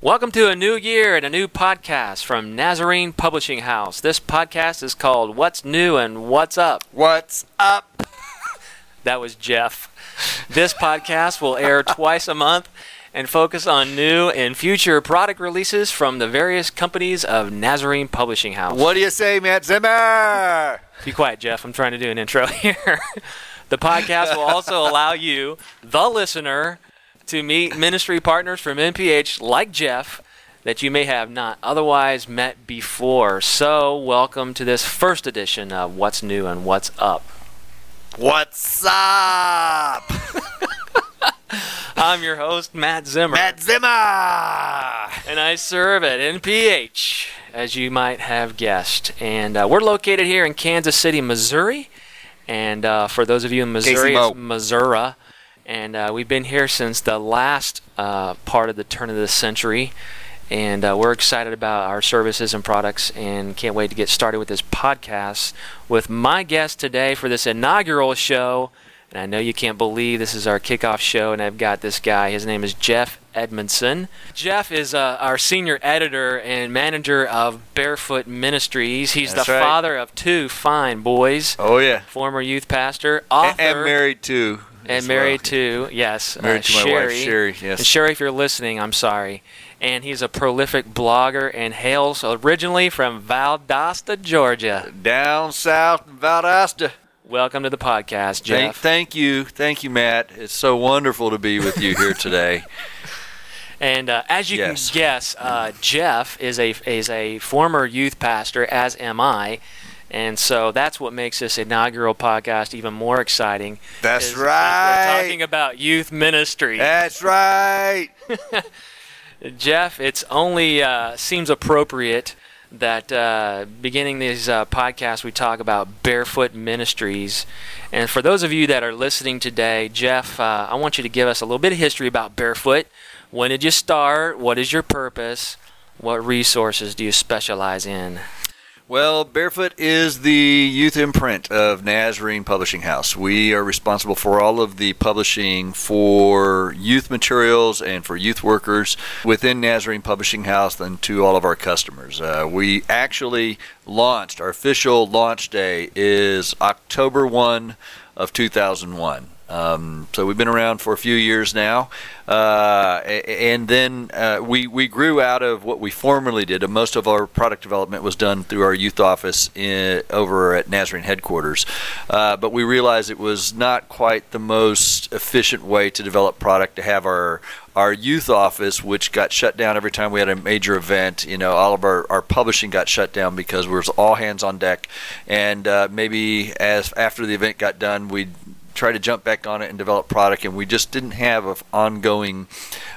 Welcome to a new year and a new podcast from Nazarene Publishing House. This podcast is called What's New and What's Up. What's up? That was Jeff. This podcast will air twice a month and focus on new and future product releases from the various companies of Nazarene Publishing House. What do you say, Matt Zimmer? Be quiet, Jeff. I'm trying to do an intro here. the podcast will also allow you, the listener, to meet ministry partners from NPH like Jeff that you may have not otherwise met before. So, welcome to this first edition of What's New and What's Up. What's up? I'm your host, Matt Zimmer. Matt Zimmer. and I serve at NPH, as you might have guessed. And uh, we're located here in Kansas City, Missouri. And uh, for those of you in Missouri, it's Missouri. And uh, we've been here since the last uh, part of the turn of the century. And uh, we're excited about our services and products and can't wait to get started with this podcast with my guest today for this inaugural show. And I know you can't believe this is our kickoff show, and I've got this guy. His name is Jeff Edmondson. Jeff is uh, our senior editor and manager of Barefoot Ministries. He's That's the right. father of two fine boys, Oh yeah. former youth pastor, author, and married too. and married well. to yes, Married uh, to my Sherry. wife Sherry. Yes. And Sherry, if you're listening, I'm sorry. And he's a prolific blogger and hails originally from Valdosta, Georgia. Down south in Valdosta. Welcome to the podcast, Thank, Jeff. thank you, thank you, Matt. It's so wonderful to be with you here today. And uh, as you Yes. can guess, uh, Jeff is a is a former youth pastor, as am I. And so that's what makes this inaugural podcast even more exciting. That's is- is We're right. talking about youth ministry. That's right. Jeff, it's only uh, seems appropriate that uh, beginning these uh, podcasts we talk about barefoot ministries. And for those of you that are listening today, Jeff, uh, I want you to give us a little bit of history about barefoot. When did you start? What is your purpose? What resources do you specialize in? Well, Barefoot is the youth imprint of Nazarene Publishing House. We are responsible for all of the publishing for youth materials and for youth workers within Nazarene Publishing House and to all of our customers. Uh, we actually launched, our official launch day is October 1 of 2001. Um, so we've been around for a few years now, uh, and then uh, we we grew out of what we formerly did. Uh, Most of our product development was done through our youth office in, over at Nazarene headquarters, uh, but we realized it was not quite the most efficient way to develop product to have our our youth office, which got shut down every time we had a major event. You know, all of our, our publishing got shut down because we was all hands on deck, and uh, maybe as after the event got done, we try to jump back on it and develop product and we just didn't have an ongoing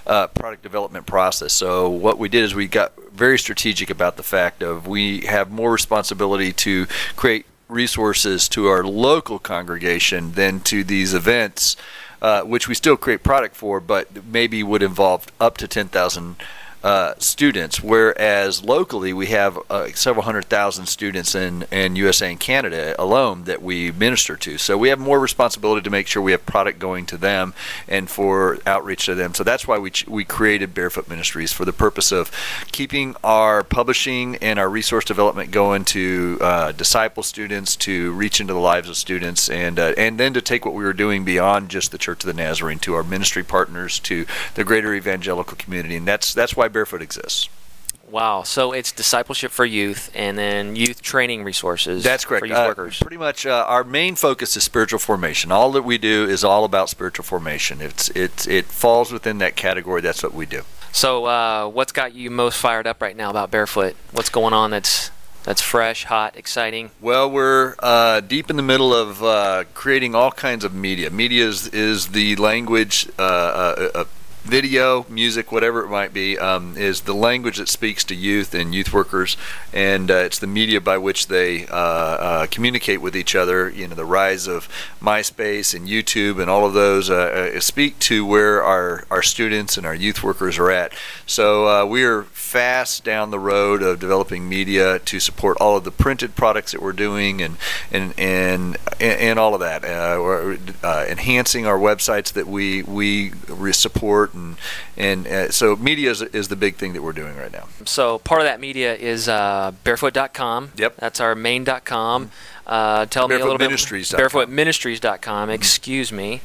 uh, product development process. So what we did is we got very strategic about the fact of we have more responsibility to create resources to our local congregation than to these events uh, which we still create product for but maybe would involve up to 10,000 uh, students, whereas locally we have uh, several hundred thousand students in, in USA and Canada alone that we minister to. So we have more responsibility to make sure we have product going to them and for outreach to them. So that's why we, ch- we created Barefoot Ministries for the purpose of keeping our publishing and our resource development going to uh, disciple students, to reach into the lives of students, and uh, and then to take what we were doing beyond just the Church of the Nazarene to our ministry partners, to the greater evangelical community, and that's that's why Barefoot exists. Wow. So it's discipleship for youth and then youth training resources That's correct. for youth Uh, workers. pretty much, uh, our main focus is spiritual formation. All that we do is all about spiritual formation. It's it it falls within that category. That's what we do. So, uh, what's got you most fired up right now about Barefoot? What's going on that's that's fresh, hot, exciting? Well, we're uh, deep in the middle of uh, creating all kinds of media. Media is, is the language uh, uh, uh, video, music, whatever it might be, um, is the language that speaks to youth and youth workers, and uh, it's the media by which they uh, uh, communicate with each other. You know, the rise of MySpace and YouTube and all of those uh, uh, speak to where our, our students and our youth workers are at. So uh, we are fast down the road of developing media to support all of the printed products that we're doing and and and and all of that. Uh, enhancing our websites that we we support and and uh, so media is, is the big thing that we're doing right now. So part of that media is uh, barefoot.com. Yep. That's our main.com. Uh, tell Barefoot me a little Ministries bit. Barefootministries.com. Excuse me.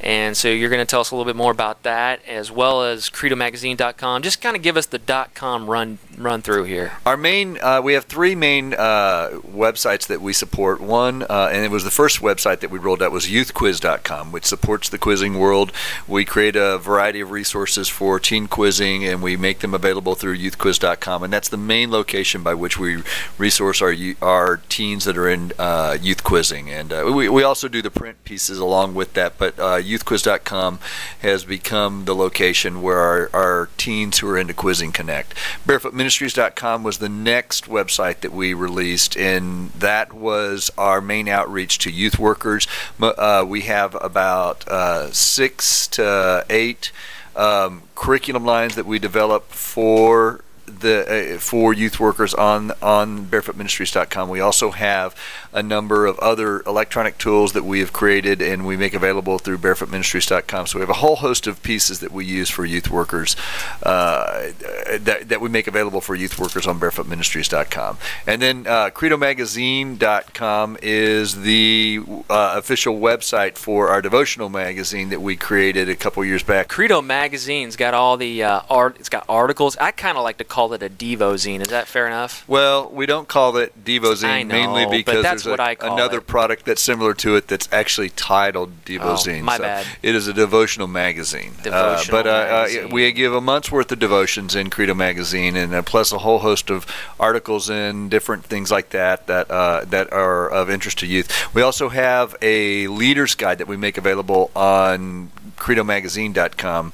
And so you're going to tell us a little bit more about that, as well as CredoMagazine.com. Just kind of give us the .com run run through here. Our main, uh, we have three main uh, websites that we support. One, uh, and it was the first website that we rolled out, was YouthQuiz.com, which supports the quizzing world. We create a variety of resources for teen quizzing, and we make them available through YouthQuiz.com, and that's the main location by which we resource our our teens that are in uh, youth quizzing. And uh, we we also do the print pieces along with that, but uh, YouthQuiz.com has become the location where our, our teens who are into quizzing connect. BarefootMinistries.com was the next website that we released, and that was our main outreach to youth workers. Uh, we have about uh, six to eight um, curriculum lines that we develop for the uh, for youth workers on on barefootministries.com. We also have a number of other electronic tools that we have created and we make available through barefootministries.com. So we have a whole host of pieces that we use for youth workers uh, that, that we make available for youth workers on barefootministries.com. And then uh, credomagazine.com is the uh, official website for our devotional magazine that we created a couple years back. Credo Magazine's got all the uh, art. It's got articles. I kind of like to call it a Devozine. Is that fair enough? Well, we don't call it Devozine know, mainly because that's there's what a- I call another it. product that's similar to it that's actually titled Devozine. Oh, my So bad. It is a devotional magazine. Uh, Devotional but uh, uh, we give a month's worth of devotions in Credo Magazine, and uh, plus a whole host of articles and different things like that that uh, that are of interest to youth. We also have a leader's guide that we make available on CredoMagazine.com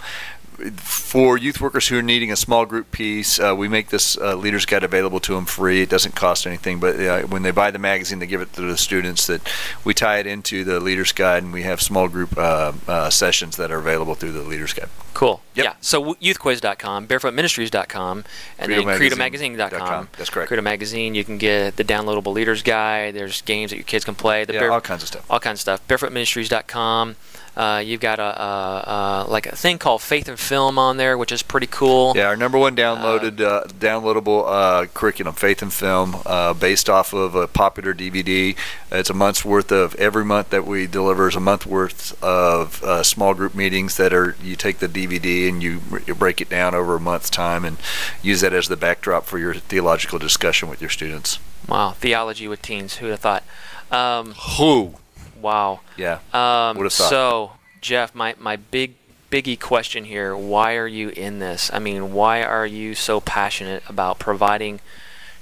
for youth workers who are needing a small group piece, uh, we make this uh, leaders guide available to them free. It doesn't cost anything, but uh, when they buy the magazine, they give it to the students. That we tie it into the leaders guide, and we have small group uh, uh, sessions that are available through the leaders guide. Cool. Yep. Yeah. So youthquiz.com, barefootministries.com, and then CredoMagazine.com. That's correct. Credo Magazine, you can get the downloadable leaders guide. There's games that your kids can play. The Yeah, Bare- all kinds of stuff. all kinds of stuff. Barefootministries.com. Uh, you've got a, a, a like a thing called Faith and Film on there, which is pretty cool. Yeah, our number one downloaded uh, downloadable uh, curriculum, Faith and Film, uh, based off of a popular DVD. It's a month's worth of every month that we deliver is a month worth of uh, small group meetings that are you take the DVD and you, you break it down over a month's time and use that as the backdrop for your theological discussion with your students. Wow, theology with teens. Who'd have thought? Um, Who? wow. Yeah. Um, Would've thought. So, Jeff, my, my big biggie question here: Why are you in this? I mean, why are you so passionate about providing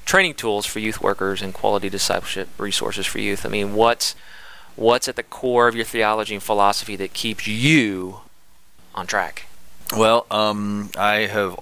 training tools for youth workers and quality discipleship resources for youth? I mean, what's what's at the core of your theology and philosophy that keeps you on track? Well, um, I have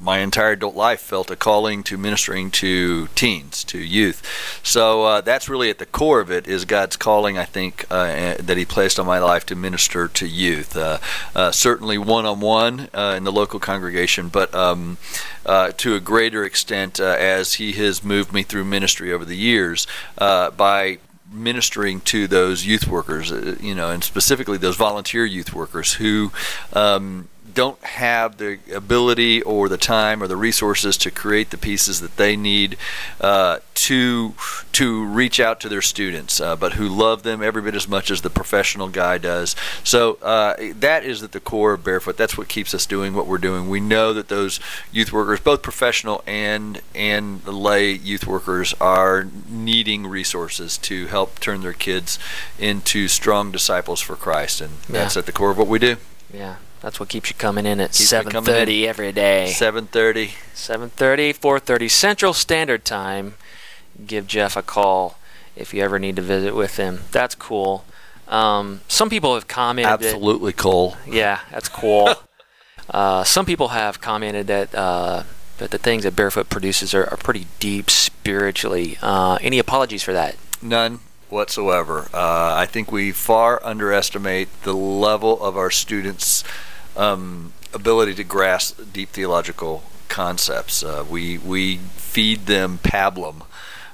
my entire adult life felt a calling to ministering to teens, to youth. So uh, that's really at the core of it is God's calling. I think uh, that He placed on my life to minister to youth. Uh, uh, certainly one on one in the local congregation, but um, uh, to a greater extent uh, as He has moved me through ministry over the years by ministering to those youth workers, uh, you know, and specifically those volunteer youth workers who um, don't have the ability or the time or the resources to create the pieces that they need uh, to to reach out to their students, uh, but who love them every bit as much as the professional guy does. So uh, that is at the core of Barefoot. That's what keeps us doing what we're doing. We know that those youth workers, both professional and and lay youth workers, are needing resources to help turn their kids into strong disciples for Christ, and that's at the core of what we do. Yeah, that's what keeps you coming in at Keeps me seven coming thirty every day. Seven thirty. 7:30, 4:30 Central Standard Time. Give Jeff a call if you ever need to visit with him. That's cool. Um, some people have commented. that- Absolutely, Cole. yeah, that's cool. Uh, some people have commented that uh, that the things that Barefoot produces are, are pretty deep spiritually. Uh, any apologies for that? None whatsoever. Uh, I think we far underestimate the level of our students' um, ability to grasp deep theological concepts. Uh, we we feed them pablum.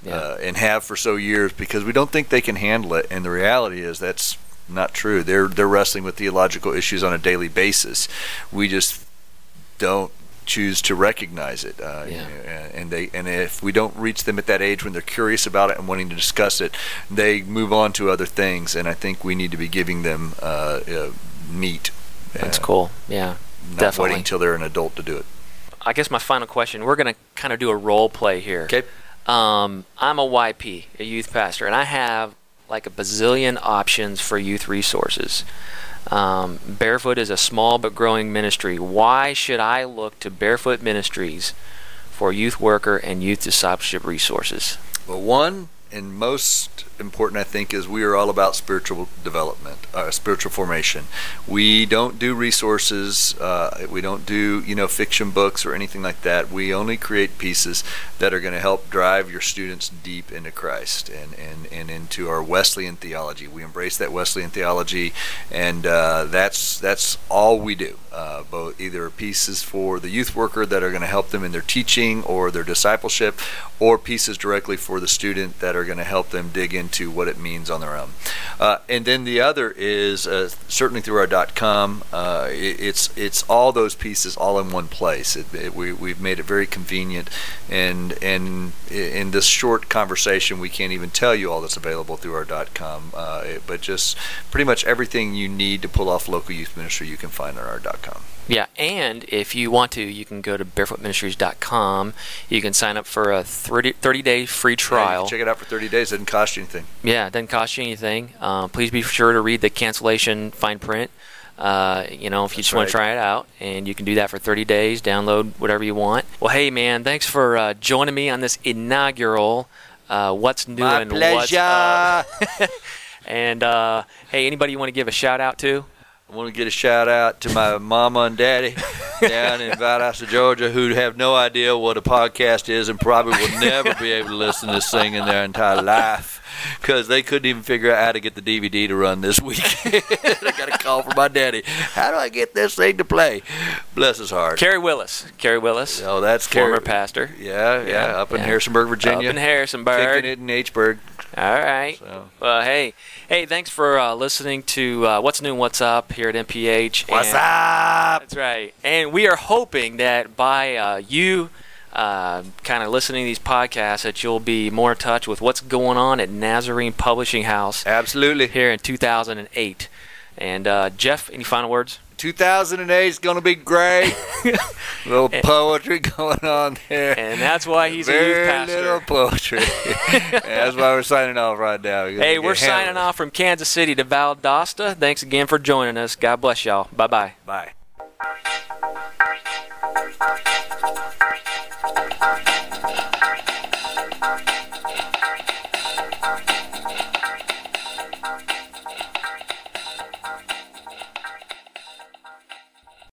Yeah. Uh, and have for so years because we don't think they can handle it, and the reality is that's not true. They're they're wrestling with theological issues on a daily basis. We just don't choose to recognize it. Uh, Yeah. And they and if we don't reach them at that age when they're curious about it and wanting to discuss it, they move on to other things. And I think we need to be giving them uh, uh, meat. That's uh, cool. Yeah, Not definitely. waiting until they're an adult to do it. I guess my final question. We're gonna kind of do a role play here. Okay. Um, I'm a YP, a youth pastor, and I have like a bazillion options for youth resources. Um, Barefoot is a small but growing ministry. Why should I look to Barefoot Ministries for youth worker and youth discipleship resources? Well, one and most important, I think, is we are all about spiritual development, uh, spiritual formation. We don't do resources. Uh, we don't do you know fiction books or anything like that. We only create pieces that are going to help drive your students deep into Christ and, and, and into our Wesleyan theology. We embrace that Wesleyan theology, and uh, that's that's all we do. Uh, both either pieces for the youth worker that are going to help them in their teaching or their discipleship, or pieces directly for the student that are going to help them dig into what it means on their own. Uh, and then the other is uh, certainly through our dot com. Uh, it, it's it's all those pieces all in one place. It, it, we we've made it very convenient, and and in this short conversation, we can't even tell you all that's available through our dot com. Uh, but just pretty much everything you need to pull off local youth ministry, you can find on our dot com. Yeah, and if you want to, you can go to barefootministries.com. You can sign up for a 30, 30 day free Yeah, trial. check it out for 30 days. It doesn't cost you anything. Yeah, it doesn't cost you anything. Um, please be sure to read the cancellation fine print. Uh, you know, if you That's just want to try it out, and you can do that for 30 days. Download whatever you want. Well, hey man, thanks for uh, joining me on this inaugural uh, "What's New My and What's Up." pleasure. And uh, hey, anybody you want to give a shout out to? I want to get a shout out to my mama and daddy down in Valdosta, Georgia, who have no idea what a podcast is and probably will never be able to listen to this thing in their entire life because they couldn't even figure out how to get the DVD to run this week. I got a call from my daddy. How do I get this thing to play? Bless his heart. Carrie Willis. Carrie Willis, Oh, that's former Carrie- pastor. Yeah, yeah, up in yeah. Harrisonburg, Virginia. Up in Harrisonburg. Kicking it in H-burg. All right. So. Well, hey, hey, thanks for uh, listening to uh, What's New and What's Up here at NPH. What's And- up? That's right. And we are hoping that by uh, you uh, kind of listening to these podcasts, that you'll be more in touch with what's going on at Nazarene Publishing House Absolutely. here in 2008. And uh, Jeff, any final words? 2008 is going to be great. little poetry going on there. And that's why he's a youth Very pastor. little poetry. that's why we're signing off right now. Hey, we're signing off from Kansas City to Valdosta. Thanks again for joining us. God bless y'all. Bye bye. Bye.